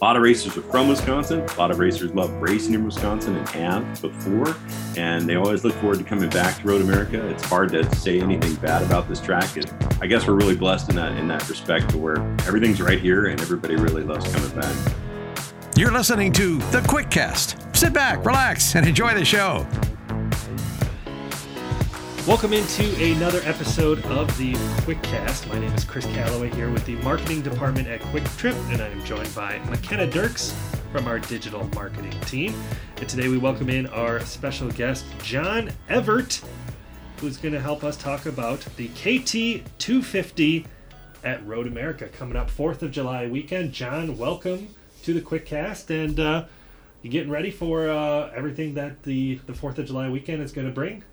A lot of racers are from Wisconsin. A lot of racers love racing in Wisconsin and have before, and they always look forward to coming back to Road America. It's hard to say anything bad about this track. And I guess we're really blessed in that in that respect, to where everything's right here and everybody really loves coming back. You're listening to the QuickCast. Sit back, relax, and enjoy the show. Welcome into another episode of the QuickCast. My name is Chris Calloway here with the marketing department at Kwik Trip, and I am joined by McKenna Dirks from our digital marketing team. And today we welcome in our special guest, John Ewert, who's going to help us talk about the KT 250 at Road America coming up 4th of July weekend. John, welcome to the QuickCast, and uh, you getting ready for uh, everything that the, the 4th of July weekend is going to bring?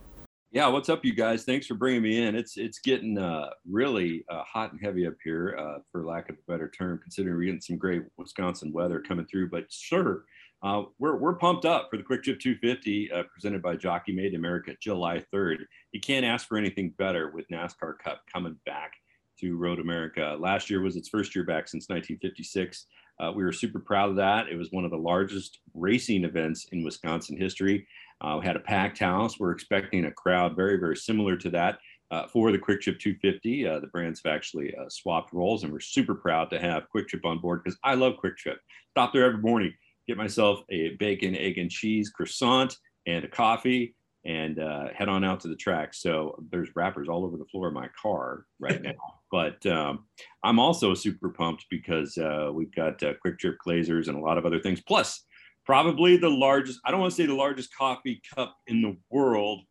Yeah, what's up, you guys? Thanks for bringing me in. It's it's getting uh, really uh, hot and heavy up here, uh, for lack of a better term, considering we're getting some great Wisconsin weather coming through. But sure, uh, we're we're pumped up for the Kwik Trip 250 uh, presented by Jockey Made America, July 3rd. You can't ask for anything better with NASCAR Cup coming back to Road America. Last year was its first year back since 1956. Uh, we were super proud of that. It was one of the largest racing events in Wisconsin history. Uh, we had a packed house. We're expecting a crowd very, very similar to that uh, for the Kwik Trip 250. Uh, the brands have actually uh, swapped roles, and we're super proud to have Kwik Trip on board because I love Kwik Trip. Stop there every morning, get myself a bacon, egg, and cheese croissant and a coffee, and uh, head on out to the track. So there's wrappers all over the floor of my car right now. but um, I'm also super pumped because uh, we've got Kwik Trip Glazers and a lot of other things. Plus, probably the largest, I don't want to say the largest coffee cup in the world,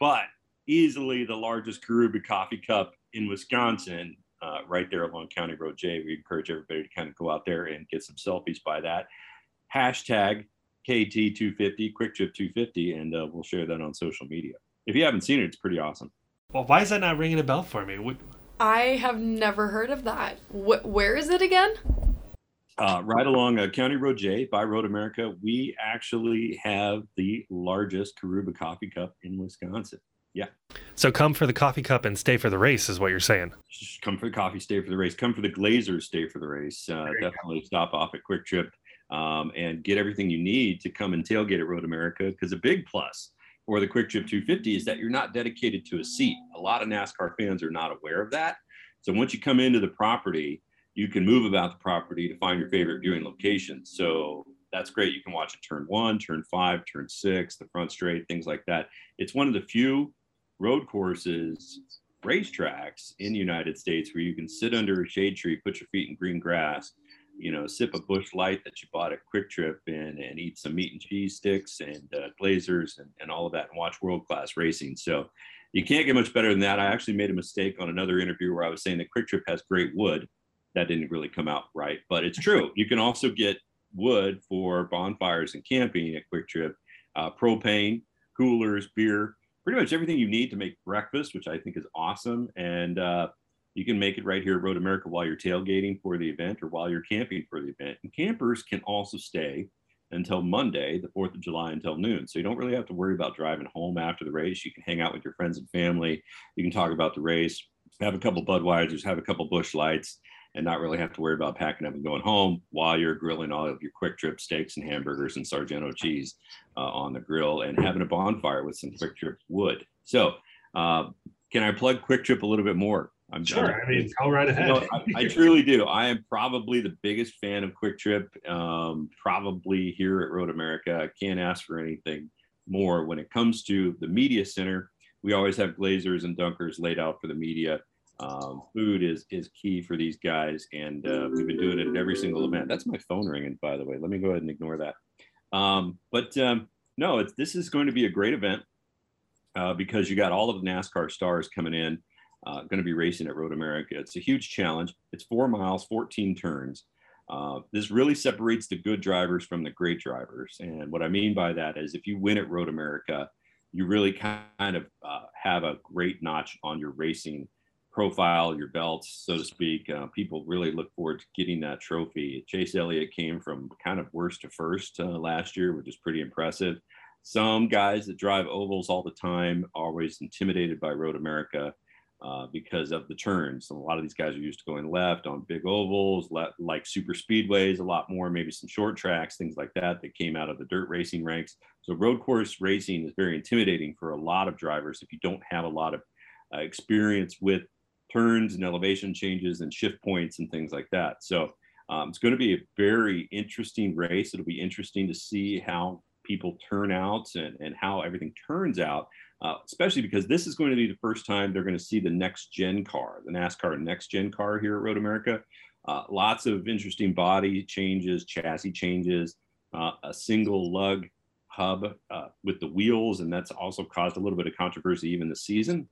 but easily the largest Karuba coffee cup in Wisconsin, uh, right there along County Road J. We encourage everybody to kind of go out there and get some selfies by that. Hashtag KT250, Kwik Trip 250, and uh, we'll share that on social media. If you haven't seen it, it's pretty awesome. Well, why is that not ringing a bell for me? What... I have never heard of that. Wh- where is it again? Uh, right along uh, County Road J by Road America, we actually have the largest Karuba coffee cup in Wisconsin. Yeah. So come for the coffee cup and stay for the race, is what you're saying. Just come for the coffee, stay for the race. Come for the Glazers, stay for the race. Uh, definitely go. stop off at Kwik Trip um, and get everything you need to come and tailgate at Road America. Because a big plus for the Kwik Trip 250 is that you're not dedicated to a seat. A lot of NASCAR fans are not aware of that. So once you come into the property, you can move about the property to find your favorite viewing locations. So that's great. You can watch it turn one, turn five, turn six, the front straight, things like that. It's one of the few road courses, racetracks in the United States where you can sit under a shade tree, put your feet in green grass, you know, sip a Busch Light that you bought at Kwik Trip and, and eat some meat and cheese sticks and uh, glazers and, and all of that and watch world class racing. So you can't get much better than that. I actually made a mistake on another interview where I was saying that Kwik Trip has great wood that didn't really come out right, but it's true. You can also get wood for bonfires and camping at Kwik Trip, uh, propane, coolers, beer, pretty much everything you need to make breakfast, which I think is awesome. And uh, you can make it right here at Road America while you're tailgating for the event or while you're camping for the event. And campers can also stay until Monday, the 4th of July, until noon. So you don't really have to worry about driving home after the race. You can hang out with your friends and family. You can talk about the race, have a couple Budweisers, have a couple Busch Lights, and not really have to worry about packing up and going home while you're grilling all of your Kwik Trip steaks and hamburgers and Sargento cheese uh, on the grill and having a bonfire with some Kwik Trip wood. So, uh, can I plug Kwik Trip a little bit more? I'm sure. I mean, go right ahead. You know, I, I, truly do. I am probably the biggest fan of Kwik Trip. Um, probably here at Road America, I can't ask for anything more. When it comes to the media center, we always have glazers and dunkers laid out for the media. Um, food is is key for these guys, and uh, we've been doing it at every single event. That's my phone ringing, by the way. Let me go ahead and ignore that. Um, but um, no, this is going to be a great event uh, because you got all of the NASCAR stars coming in, uh, going to be racing at Road America. It's a huge challenge. It's four miles, 14 turns. Uh, this really separates the good drivers from the great drivers. And what I mean by that is if you win at Road America, you really kind of uh, have a great notch on your racing profile, your belts, so to speak. Uh, people really look forward to getting that trophy. Chase Elliott came from kind of worst to first uh, last year, which is pretty impressive. Some guys that drive ovals all the time, are always intimidated by Road America. uh, because of the turns. a lot of these guys are used to going left on big ovals, le- like super speedways, a lot more, maybe some short tracks, things like that, that came out of the dirt racing ranks. So road course racing is very intimidating for a lot of drivers if you don't have a lot of uh, experience with turns and elevation changes and shift points and things like that. So um, it's going to be a very interesting race. It'll be interesting to see how people turn out and, and how everything turns out uh, especially because this is going to be the first time they're going to see the next gen car, the NASCAR next gen car here at Road America. Uh, lots of interesting body changes, chassis changes, uh, a single lug hub uh, with the wheels, and that's also caused a little bit of controversy even this season.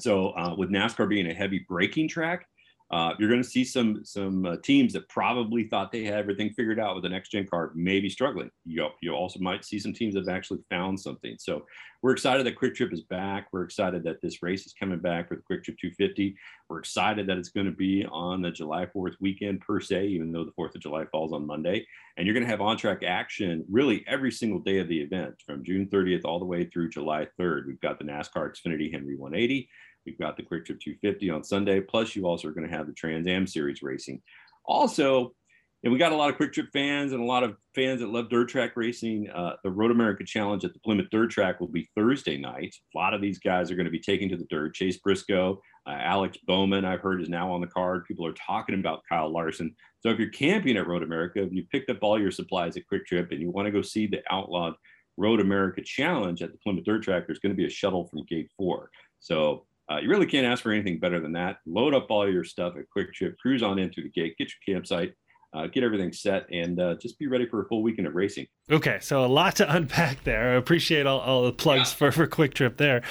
So, uh, with NASCAR being a heavy braking track, uh, you're going to see some some uh, teams that probably thought they had everything figured out with the next gen car maybe struggling. You you also might see some teams that have actually found something. So we're excited that Kwik Trip is back. We're excited that this race is coming back for the Kwik Trip 250. We're excited that it's going to be on the July 4th weekend per se, even though the 4th of July falls on Monday. And you're going to have on track action really every single day of the event from June 30th all the way through July 3rd. We've got the NASCAR Xfinity Henry 180. We've got the Kwik Trip 250 on Sunday. Plus, you also are going to have the Trans Am Series racing. Also, and we got a lot of Kwik Trip fans and a lot of fans that love dirt track racing. Uh, the Road America Challenge at the Plymouth Dirt Track will be Thursday night. A lot of these guys are going to be taking to the dirt. Chase Briscoe, uh, Alex Bowman, I've heard is now on the card. People are talking about Kyle Larson. So if you're camping at Road America, if you picked up all your supplies at Kwik Trip and you want to go see the outlawed Road America Challenge at the Plymouth Dirt Track, there's going to be a shuttle from Gate Four. So uh, you really can't ask for anything better than that. Load up all your stuff at Kwik Trip, cruise on in through the gate, get your campsite, uh, get everything set, and uh, just be ready for a full weekend of racing. Okay, so a lot to unpack there. I appreciate all, all the plugs yeah. for, for Kwik Trip there.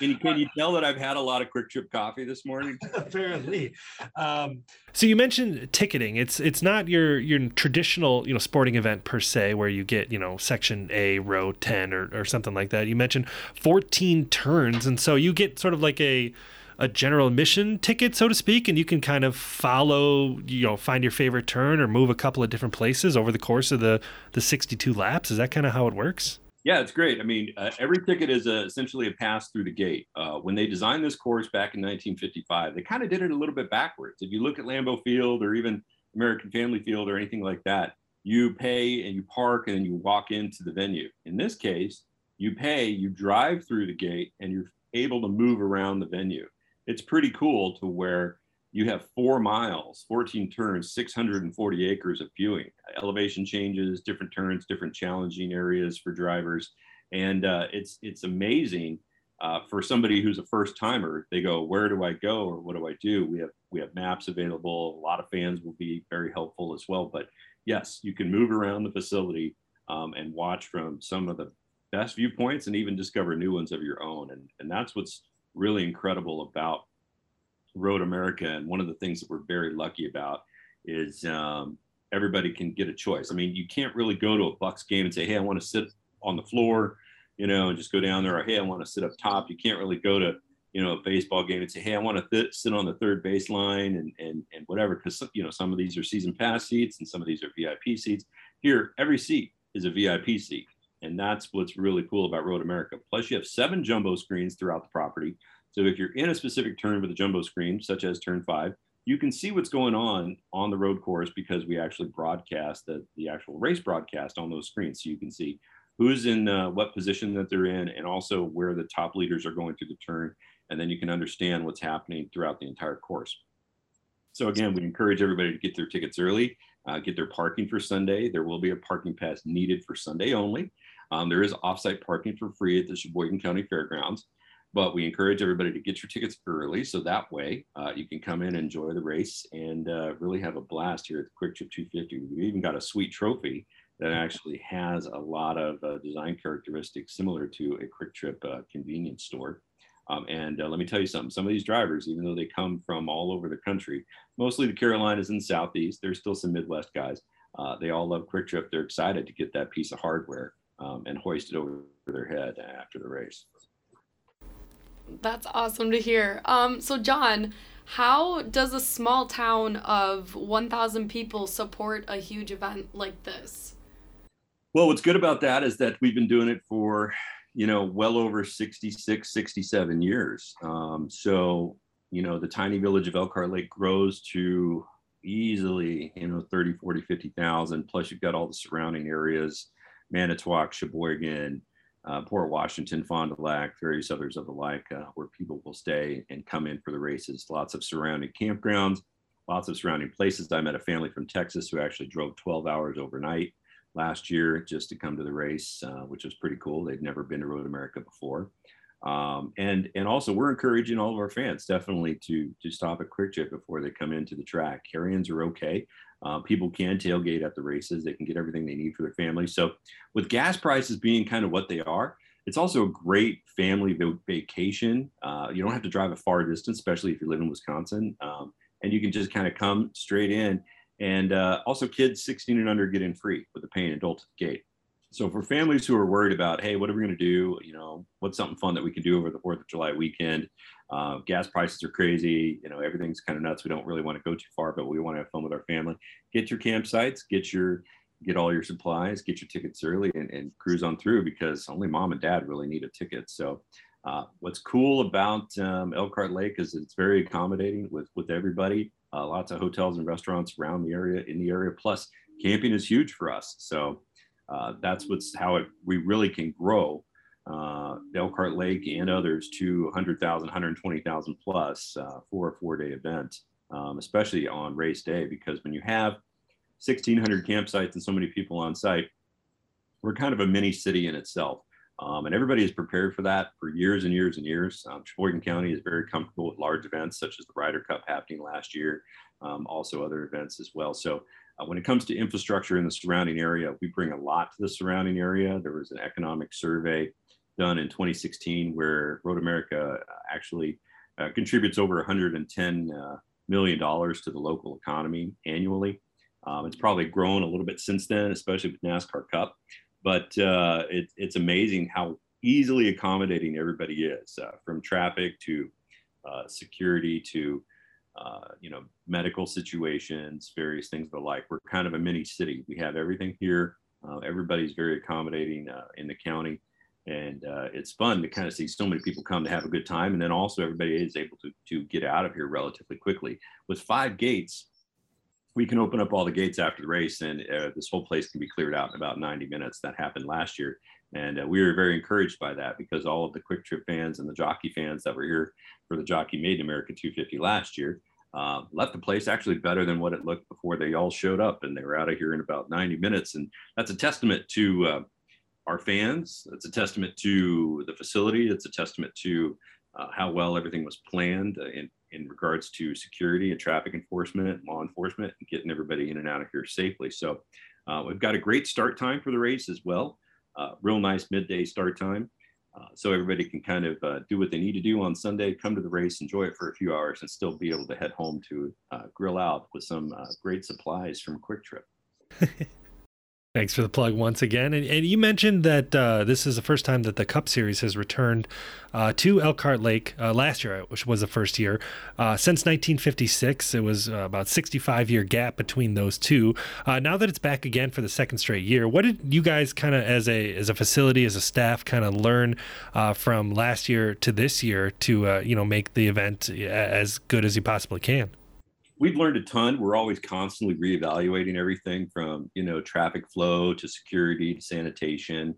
Can you, can you tell that I've had a lot of Kwik Trip coffee this morning? Apparently. Um, so you mentioned ticketing. It's it's not your your traditional you know sporting event per se where you get you know section A row ten or or something like that. You mentioned fourteen turns, and so you get sort of like a a general admission ticket, so to speak, and you can kind of follow, you know, find your favorite turn or move a couple of different places over the course of the the 62 laps. Is that kind of how it works? Yeah, it's great. I mean, uh, every ticket is a, essentially a pass through the gate. Uh, when they designed this course back in 1955, they kind of did it a little bit backwards. If you look at Lambeau Field or even American Family Field or anything like that, you pay and you park and you walk into the venue. In this case, you pay, you drive through the gate, and you're able to move around the venue it's pretty cool to where you have four miles, 14 turns, 640 acres of viewing, elevation changes, different turns, different challenging areas for drivers. And uh, it's, it's amazing uh, for somebody who's a first timer. They go, where do I go? Or what do I do? We have, we have maps available. A lot of fans will be very helpful as well. But yes, you can move around the facility um, and watch from some of the best viewpoints and even discover new ones of your own. And, and that's what's really incredible about Road America. And one of the things that we're very lucky about is um, everybody can get a choice. I mean, you can't really go to a Bucks game and say, "Hey, I want to sit on the floor," you know, and just go down there, or "Hey, I want to sit up top." You can't really go to you know a baseball game and say, "Hey, I want to th- sit on the third baseline and and and whatever," because you know some of these are season pass seats and some of these are VIP seats. Here, every seat is a VIP seat. And that's what's really cool about Road America. Plus, you have seven jumbo screens throughout the property. So if you're in a specific turn with a jumbo screen, such as turn five, you can see what's going on on the road course because we actually broadcast the, the actual race broadcast on those screens. So you can see who's in uh, what position that they're in and also where the top leaders are going through the turn. And then you can understand what's happening throughout the entire course. So again, we encourage everybody to get their tickets early, uh, get their parking for Sunday. There will be a parking pass needed for Sunday only. Um, there is offsite parking for free at the Sheboygan County Fairgrounds, but we encourage everybody to get your tickets early so that way uh, you can come in enjoy the race and uh, really have a blast here at the Kwik Trip 250. We've even got a sweet trophy that actually has a lot of uh, design characteristics similar to a Kwik Trip uh, convenience store. Um, and uh, let me tell you something, some of these drivers, even though they come from all over the country, mostly the Carolinas and Southeast, there's still some Midwest guys. Uh, they all love Kwik Trip. They're excited to get that piece of hardware um, and hoist it over their head after the race. That's awesome to hear. Um, so, John, how does a small town of 1,000 people support a huge event like this? Well, what's good about that is that we've been doing it for, you know, well over 66, 67 years. Um, so you know, the tiny village of Elkhart Lake grows to easily, you know, 30, 40, 50,000. Plus, you've got all the surrounding areas Manitowoc, Sheboygan, uh, Port Washington, Fond du Lac, various others of the like, uh, where people will stay and come in for the races. Lots of surrounding campgrounds, lots of surrounding places. I met a family from Texas who actually drove 12 hours overnight last year just to come to the race, uh, which was pretty cool. They'd never been to Road America before. Um, and and also we're encouraging all of our fans definitely to to stop at Kwik Trip before they come into the track. Carry-ins are okay. Uh, people can tailgate at the races. They can get everything they need for their family. So with gas prices being kind of what they are, it's also a great family vacation. Uh, you don't have to drive a far distance, especially if you live in Wisconsin, um, and you can just kind of come straight in. And uh, also, kids 16 and under get in free with a paying adult at the gate. So for families who are worried about, hey, what are we going to do? You know, what's something fun that we can do over the Fourth of July weekend? Uh, gas prices are crazy. You know, everything's kind of nuts. We don't really want to go too far, but we want to have fun with our family. Get your campsites, get your get all your supplies, get your tickets early, and, and cruise on through because only mom and dad really need a ticket. So. Uh, what's cool about um, Elkhart Lake is it's very accommodating with with everybody. Uh, lots of hotels and restaurants around the area in the area. Plus, camping is huge for us. So uh, that's what's how it we really can grow uh, Elkhart Lake and others to 100,000, 120,000 plus uh, for a four day event, um, especially on race day, because when you have 1,600 campsites and so many people on site, we're kind of a mini city in itself. Um, and everybody is prepared for that for years and years and years. Um, Sheboygan County is very comfortable with large events such as the Ryder Cup happening last year, um, also other events as well. So uh, when it comes to infrastructure in the surrounding area, we bring a lot to the surrounding area. There was an economic survey done in 2016 where Road America uh, actually uh, contributes over 110 uh, million dollars to the local economy annually. Um, it's probably grown a little bit since then, especially with NASCAR Cup. But uh, it, it's amazing how easily accommodating everybody is, uh, from traffic to security to uh, you know, medical situations, various things of the like. We're kind of a mini city. We have everything here. Uh, everybody's very accommodating uh, in the county, and uh, it's fun to kind of see so many people come to have a good time, and then also everybody is able to to get out of here relatively quickly. With five gates, we can open up all the gates after the race, and uh, this whole place can be cleared out in about 90 minutes. That happened last year, and uh, we were very encouraged by that because all of the Kwik Trip fans and the jockey fans that were here for the Jockey Made in America 250 last year uh, left the place actually better than what it looked before they all showed up and they were out of here in about 90 minutes. And that's a testament to uh, our fans. It's a testament to the facility. It's a testament to uh, how well everything was planned in regards to security and traffic enforcement, law enforcement, and getting everybody in and out of here safely. So uh, we've got a great start time for the race as well. Uh, real nice midday start time. Uh, so everybody can kind of uh, do what they need to do on Sunday, come to the race, enjoy it for a few hours, and still be able to head home to uh, grill out with some uh, great supplies from Kwik Trip. Thanks for the plug once again. And, and you mentioned that uh, this is the first time that the Cup Series has returned uh, to Elkhart Lake uh, last year, which was the first year. Uh, since 1956, it was uh, about 65 year gap between those two. Uh, now that it's back again for the second straight year, what did you guys kind of, as a as a facility, as a staff, kind of learn from last year to this year to you know make the event as good as you possibly can? We've learned a ton. We're always constantly reevaluating everything from you know traffic flow to security to sanitation,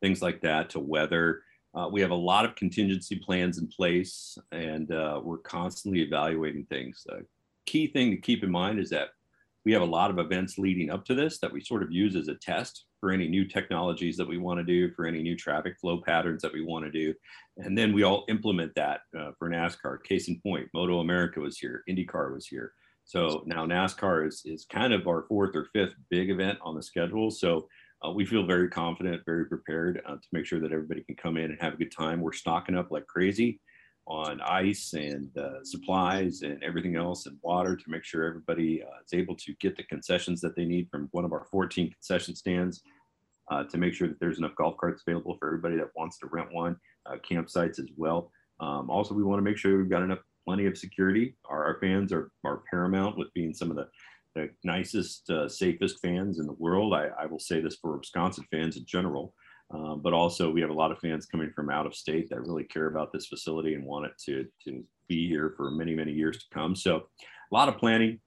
things like that to weather. Uh, we have a lot of contingency plans in place, and uh, we're constantly evaluating things. The key thing to keep in mind is that we have a lot of events leading up to this that we sort of use as a test for any new technologies that we want to do, for any new traffic flow patterns that we want to do. And then we all implement that uh, for NASCAR. Case in point, Moto America was here, IndyCar was here. So now NASCAR is, is kind of our fourth or fifth big event on the schedule. So uh, we feel very confident, very prepared uh, to make sure that everybody can come in and have a good time. We're stocking up like crazy on ice and uh, supplies and everything else and water to make sure everybody uh, is able to get the concessions that they need from one of our 14 concession stands uh, to make sure that there's enough golf carts available for everybody that wants to rent one, uh, campsites as well. Um, also, we want to make sure we've got enough plenty of security. Our, our fans are, are paramount with being some of the, the nicest, uh, safest fans in the world. I, I will say this for Wisconsin fans in general. Uh, but also, we have a lot of fans coming from out of state that really care about this facility and want it to, to be here for many, many years to come. So, a lot of planning,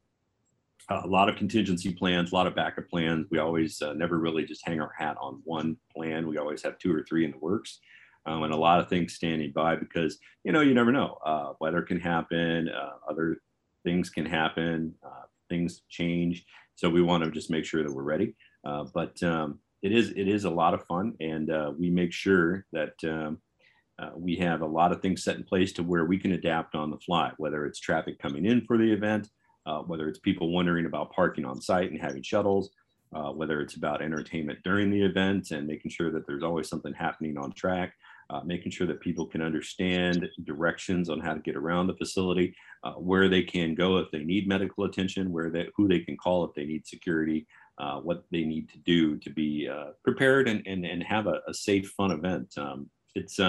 a lot of contingency plans, a lot of backup plans. We always uh, never really just hang our hat on one plan. We always have two or three in the works. Um, and a lot of things standing by because you know you never know uh, weather can happen uh, other things can happen uh, things change so we want to just make sure that we're ready uh, but um, it is it is a lot of fun and uh, we make sure that um, uh, we have a lot of things set in place to where we can adapt on the fly whether it's traffic coming in for the event uh, whether it's people wondering about parking on site and having shuttles, uh, whether it's about entertainment during the event and making sure that there's always something happening on track, uh, making sure that people can understand directions on how to get around the facility, uh, where they can go if they need medical attention, where they, who they can call if they need security, uh, what they need to do to be uh, prepared and, and, and have a, a safe, fun event. Um, it's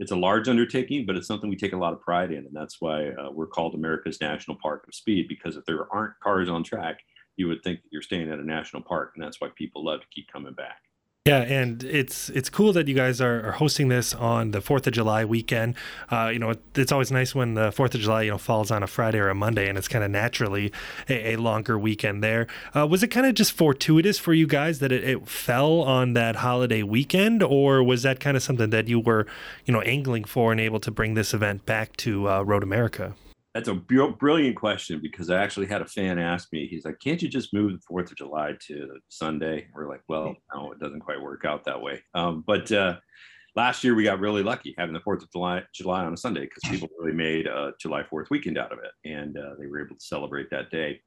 it's a large undertaking, but it's something we take a lot of pride in. And that's why uh, we're called America's National Park of Speed, because if there aren't cars on track, you would think that you're staying at a national park. And that's why people love to keep coming back. Yeah, and it's it's cool that you guys are, are hosting this on the Fourth of July weekend. Uh, you know, it's always nice when the Fourth of July you know falls on a Friday or a Monday, and it's kind of naturally a, a, longer weekend there. Uh, was it kind of just fortuitous for you guys that it, it, fell on that holiday weekend, or was that kind of something that you were you know angling for and able to bring this event back to uh, Road America? That's a brilliant question because I actually had a fan ask me. He's like, "Can't you just move the Fourth of July to Sunday?" We're like, "Well, no, it doesn't quite work out that way." Um, but uh, last year we got really lucky having the Fourth of July, July on a Sunday because people really made a July Fourth weekend out of it, and uh, they were able to celebrate that day.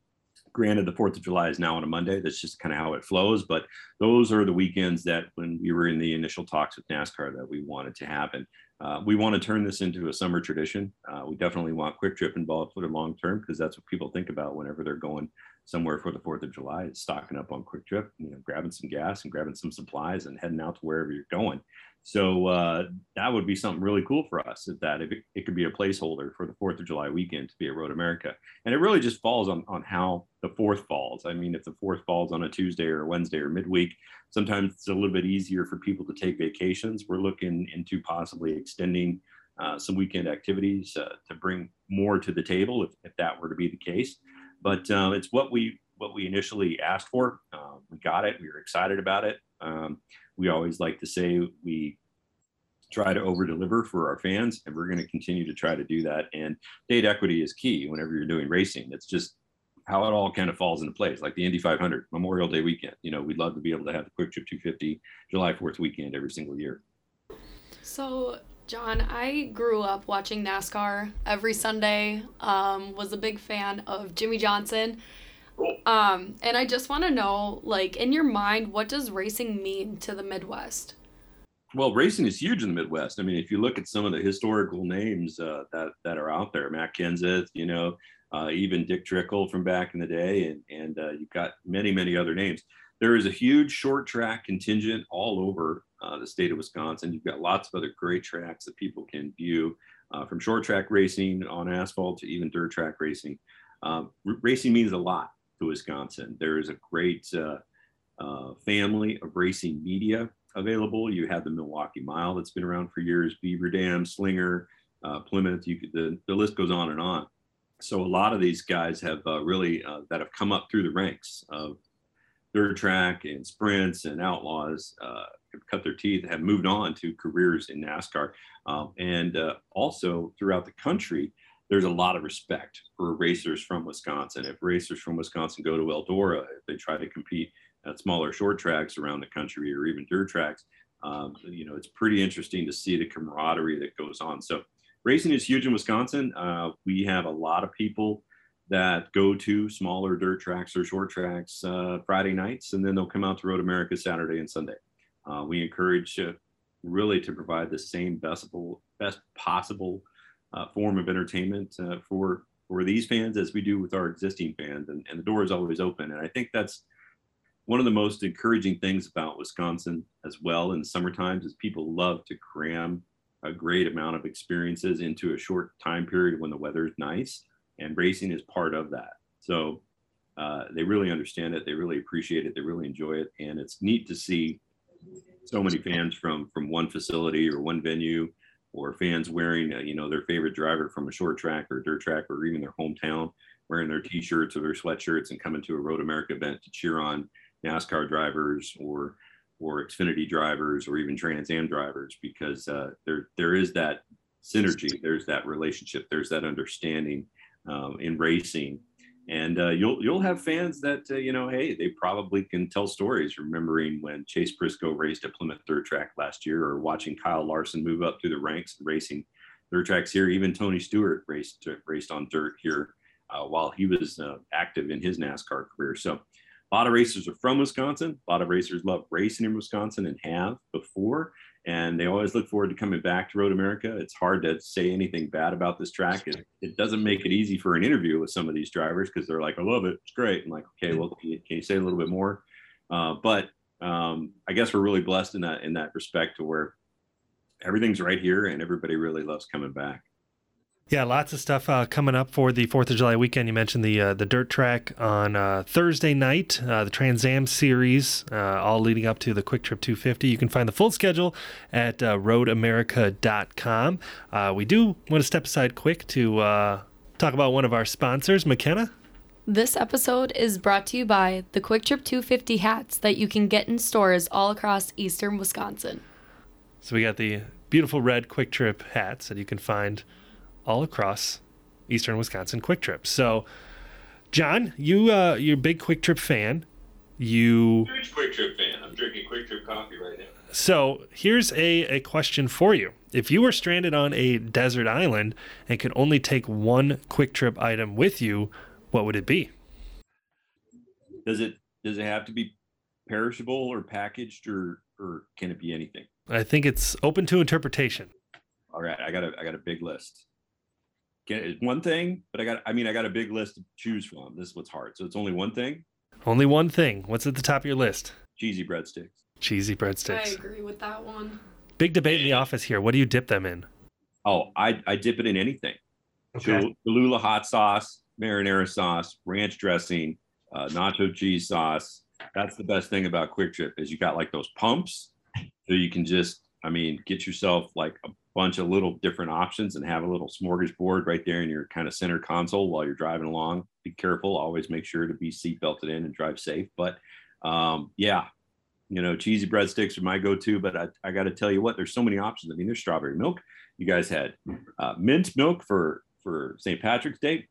Granted, the Fourth of July is now on a Monday. That's just kind of how it flows. But those are the weekends that, when we were in the initial talks with NASCAR, that we wanted to happen. Uh, we want to turn this into a summer tradition. Uh, we definitely want Kwik Trip involved for the long term because that's what people think about whenever they're going somewhere for the Fourth of July. Is stocking up on Kwik Trip, you know, grabbing some gas and grabbing some supplies and heading out to wherever you're going. So uh, that would be something really cool for us. If that if it, it could be a placeholder for the Fourth of July weekend to be at Road America, and it really just falls on on how the Fourth falls. I mean, if the Fourth falls on a Tuesday or Wednesday or midweek, sometimes it's a little bit easier for people to take vacations. We're looking into possibly extending uh, some weekend activities uh, to bring more to the table if, if that were to be the case. But um, it's what we what we initially asked for. Uh, we got it. We were excited about it. Um, we always like to say we try to over deliver for our fans and we're going to continue to try to do that and date equity is key whenever you're doing racing it's just how it all kind of falls into place like the indy 500 memorial day weekend you know we'd love to be able to have the Kwik Trip 250 july 4th weekend every single year so john i grew up watching nascar every sunday um, was a big fan of jimmie johnson um, and I just want to know, like, in your mind, what does racing mean to the Midwest? Well, racing is huge in the Midwest. I mean, if you look at some of the historical names uh, that that are out there, Matt Kenseth, you know, uh, even Dick Trickle from back in the day, and and uh, you've got many many other names. There is a huge short track contingent all over uh, the state of Wisconsin. You've got lots of other great tracks that people can view, uh, from short track racing on asphalt to even dirt track racing. Um, r- racing means a lot to Wisconsin. There is a great uh, uh, family of racing media available. You have the Milwaukee Mile that's been around for years, Beaver Dam, Slinger, uh, Plymouth. You could, the, the list goes on and on. So a lot of these guys have uh, really uh, that have come up through the ranks of dirt track and sprints and outlaws uh, have cut their teeth have moved on to careers in NASCAR um, and also throughout the country there's a lot of respect for racers from Wisconsin. If racers from Wisconsin go to Eldora, if they try to compete at smaller short tracks around the country or even dirt tracks, um, you know, it's pretty interesting to see the camaraderie that goes on. So racing is huge in Wisconsin. Uh, we have a lot of people that go to smaller dirt tracks or short tracks uh, Friday nights, and then they'll come out to Road America Saturday and Sunday. Uh, we encourage uh, really to provide the same best, best possible uh, form of entertainment uh, for for these fans as we do with our existing fans, and, and the door is always open. And I think that's one of the most encouraging things about Wisconsin as well in the summer times is people love to cram a great amount of experiences into a short time period when the weather is nice, and racing is part of that. So uh, they really understand it, they really appreciate it, they really enjoy it, and it's neat to see so many fans from from one facility or one venue, or fans wearing uh, you know their favorite driver from a short track or dirt track or even their hometown, wearing their T-shirts or their sweatshirts and coming to a Road America event to cheer on NASCAR drivers or or Xfinity drivers or even Trans Am drivers because uh, there there is that synergy, there's that relationship, there's that understanding um, in racing and uh, you'll you'll have fans that uh, you know hey they probably can tell stories remembering when chase briscoe raced at plymouth dirt track last year or watching kyle larson move up through the ranks racing dirt tracks here. Even tony stewart raced raced on dirt here uh, while he was uh, active in his nascar career. So a lot of racers are from wisconsin. A lot of racers love racing in wisconsin and have before and they always look forward to coming back to Road America. It's hard to say anything bad about this track. It, it doesn't make it easy for an interview with some of these drivers because they're like, I love it. It's great. I'm like, okay, well, can you, can you say a little bit more? Uh, but um, I guess we're really blessed in that in that respect to where everything's right here and everybody really loves coming back. Yeah, lots of stuff uh, coming up for the Fourth of July weekend. You mentioned the uh, the dirt track on uh, Thursday night, uh, the Trans Am series, uh, all leading up to the Kwik Trip 250. You can find the full schedule at uh, RoadAmerica.com. we do want to step aside quick to talk about one of our sponsors, McKenna. This episode is brought to you by the Kwik Trip 250 hats that you can get in stores all across eastern Wisconsin. So we got the beautiful red Kwik Trip hats that you can find all across eastern Wisconsin Kwik Trip. So, John, you uh, you're a big Kwik Trip fan. You huge Kwik Trip fan. I'm drinking Kwik Trip coffee right now. So here's a, a question for you. If you were stranded on a desert island and could only take one Kwik Trip item with you, what would it be? Does it does it have to be perishable or packaged or or can it be anything? I think it's open to interpretation. All right, I got a I got a big list get one thing, but I got I mean I got a big list to choose from. This is what's hard. So it's only one thing. Only one thing. What's at the top of your list? Cheesy breadsticks. Cheesy breadsticks. I agree with that one. Big debate in the office here. What do you dip them in? Oh, I I dip it in anything. Okay. Cholula hot sauce, marinara sauce, ranch dressing, uh, nacho cheese sauce. That's the best thing about Kwik Trip is you got like those pumps, so you can just I mean get yourself like a bunch of little different options and have a little smorgasbord right there in your kind of center console while you're driving along. Be careful, always make sure to be seat belted in and drive safe. But um, yeah, you know, cheesy breadsticks are my go-to. But I, I got to tell you what, there's so many options. I mean, there's strawberry milk. You guys had uh, mint milk for for St. Patrick's Day.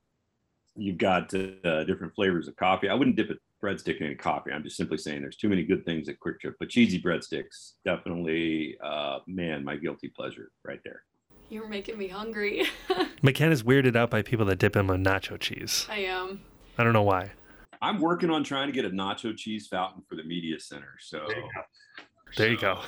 You've got uh, different flavors of coffee. I wouldn't dip it breadstick and coffee. I'm just simply saying there's too many good things at Kwik Trip, but cheesy breadsticks definitely, uh, man, my guilty pleasure right there. You're making me hungry. McKenna's weirded out by people that dip him on nacho cheese. I am. I don't know why. I'm working on trying to get a nacho cheese fountain for the media center. So there you go. There you go.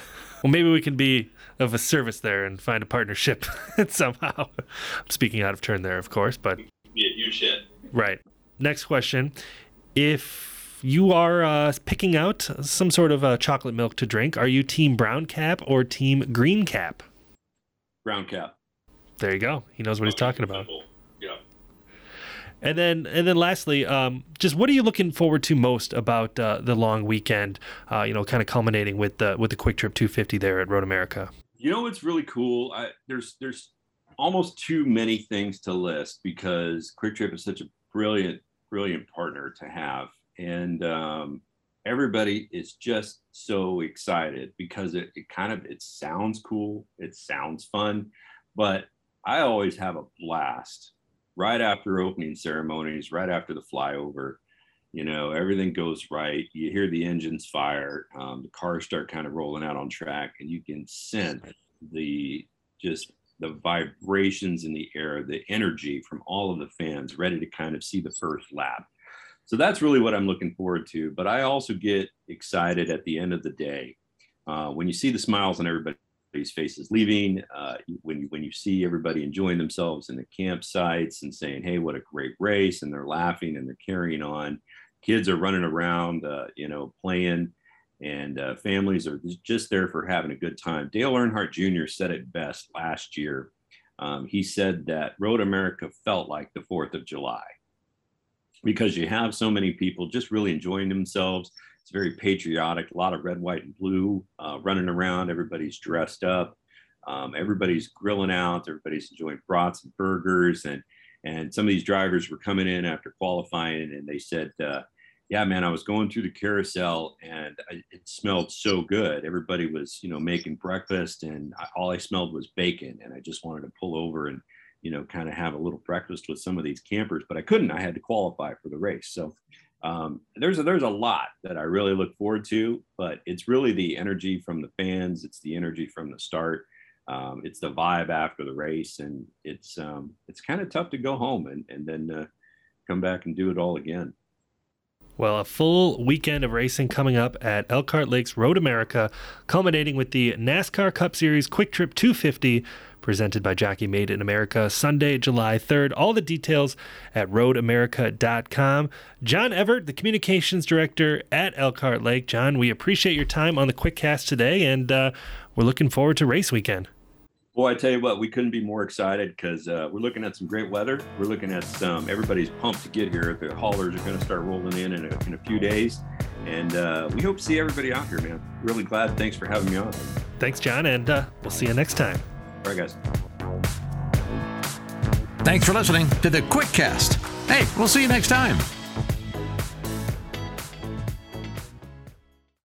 Well, maybe we can be of a service there and find a partnership somehow. I'm speaking out of turn there, of course, but yeah, you shit. Right. Next question: If you are uh, picking out some sort of uh, chocolate milk to drink. Are you team brown cap or team green cap? Brown cap. There you go. He knows what he's talking about. Yeah. And then, and then, lastly, um, just what are you looking forward to most about uh, the long weekend? Uh, you know, kind of culminating with the with the Kwik Trip 250 there at Road America. You know, it's really cool. I, there's there's almost too many things to list because Kwik Trip is such a brilliant brilliant partner to have and um, everybody is just so excited because it, it kind of it sounds cool it sounds fun but i always have a blast right after opening ceremonies right after the flyover. You know everything goes right you hear the engines fire um, the cars start kind of rolling out on track and you can sense the just the vibrations in the air the energy from all of the fans ready to kind of see the first lap so that's really what I'm looking forward to. But I also get excited at the end of the day uh, when you see the smiles on everybody's faces leaving, uh, when you when you see everybody enjoying themselves in the campsites and saying, "Hey, what a great race!" and they're laughing and they're carrying on. Kids are running around, uh, you know, playing, and uh, families are just there for having a good time. Dale Earnhardt Jr. said it best last year. Um, he said that Road America felt like the Fourth of July because you have so many people just really enjoying themselves, It's very patriotic, a lot of red, white, and blue uh, running around. Everybody's dressed up. Um, everybody's grilling out. Everybody's enjoying brats and burgers. And, and some of these drivers were coming in after qualifying and they said, uh, yeah, man, I was going through the carousel and I, it smelled so good. Everybody was, you know, making breakfast and I, all I smelled was bacon. And I just wanted to pull over and, you know, kind of have a little breakfast with some of these campers, but I couldn't. I had to qualify for the race. So um, there's a, there's a lot that I really look forward to, but it's really the energy from the fans. It's the energy from the start. Um, it's the vibe after the race, and it's um, it's kind of tough to go home and and then uh, come back and do it all again. Well, a full weekend of racing coming up at Elkhart Lakes Road America, culminating with the NASCAR Cup Series Kwik Trip 250 presented by Jockey Made in America, Sunday, July 3rd. All the details at roadamerica.com. John Ewert, the communications director at Elkhart Lake. John, we appreciate your time on the Quick Cast today, and uh, we're looking forward to race weekend. Boy, I tell you what, we couldn't be more excited because uh, we're looking at some great weather. We're looking at some, everybody's pumped to get here. The haulers are going to start rolling in in a, in a few days. And uh, we hope to see everybody out here, man. Really glad. Thanks for having me on. Thanks, John, and uh, we'll see you next time. All right, guys. Thanks for listening to the Quick Cast. Hey, we'll see you next time.